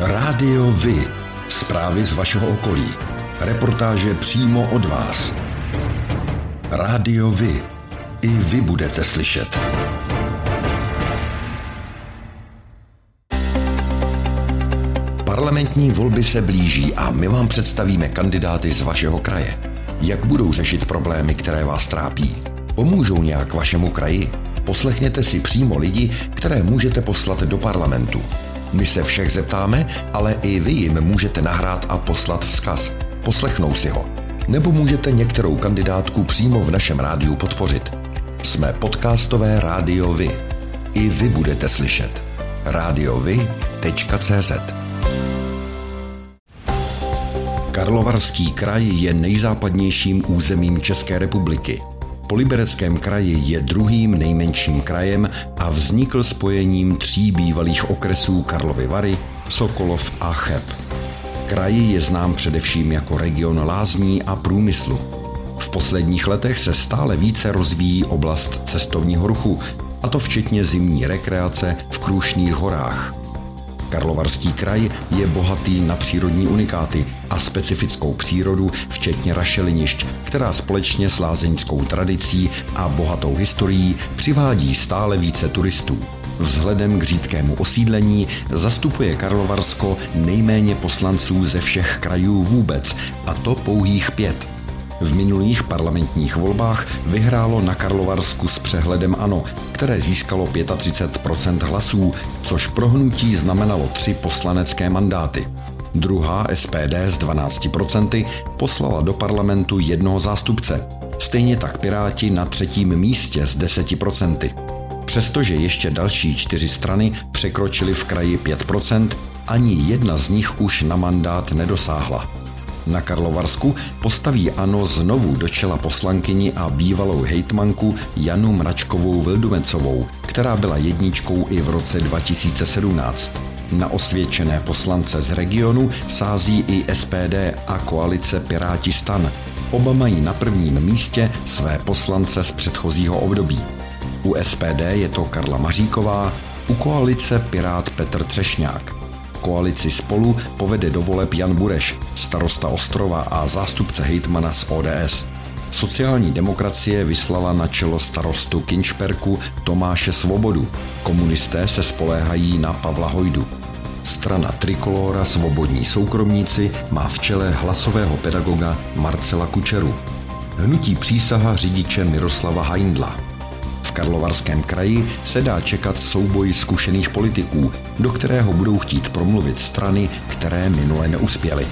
Rádio Vy. Zprávy z vašeho okolí. Reportáže přímo od vás. Rádio Vy. I vy budete slyšet. Parlamentní volby se blíží a my vám představíme kandidáty z vašeho kraje. Jak budou řešit problémy, které vás trápí? Pomůžou nějak vašemu kraji? Poslechněte si přímo lidi, které můžete poslat do parlamentu. My se všech zeptáme, ale i vy jim můžete nahrát a poslat vzkaz. Poslechnou si ho. Nebo můžete některou kandidátku přímo v našem rádiu podpořit. Jsme podcastové rádio Vy. I vy budete slyšet. radiovy.cz Karlovarský kraj je nejzápadnějším územím České republiky. Po Libereckém kraji je druhým nejmenším krajem a vznikl spojením tří bývalých okresů Karlovy Vary, Sokolov a Cheb. Kraj je znám především jako region lázní a průmyslu. V posledních letech se stále více rozvíjí oblast cestovního ruchu, a to včetně zimní rekreace v Krušných horách. Karlovarský kraj je bohatý na přírodní unikáty a specifickou přírodu, včetně rašelinišť, která společně s lázeňskou tradicí a bohatou historií přivádí stále více turistů. Vzhledem k řídkému osídlení zastupuje Karlovarsko nejméně poslanců ze všech krajů vůbec, a to pouhých pět – v minulých parlamentních volbách vyhrálo na Karlovarsku s přehledem ANO, které získalo 35% hlasů, což prohnutí znamenalo tři poslanecké mandáty. Druhá SPD s 12% poslala do parlamentu jednoho zástupce. Stejně tak Piráti na třetím místě s 10%. Přestože ještě další čtyři strany překročily v kraji 5%, ani jedna z nich už na mandát nedosáhla. Na Karlovarsku postaví ANO znovu do čela poslankyni a bývalou hejtmanku Janu Mračkovou Vildumecovou, která byla jedničkou i v roce 2017. Na osvědčené poslance z regionu sází i SPD a koalice Piráti stan. Oba mají na prvním místě své poslance z předchozího období. U SPD je to Karla Maříková, u koalice Pirát Petr Třešňák. Koalici spolu povede do voleb Jan Bureš, starosta Ostrova a zástupce hejtmana z ODS. Sociální demokracie vyslala na čelo starostu Kinšperku Tomáše Svobodu. Komunisté se spoléhají na Pavla Hojdu. Strana Trikolora Svobodní soukromníci má v čele hlasového pedagoga Marcela Kučeru. Hnutí přísaha řidiče Miroslava Heindla. Karlovarském kraji se dá čekat souboj zkušených politiků, do kterého budou chtít promluvit strany, které minule neuspěly.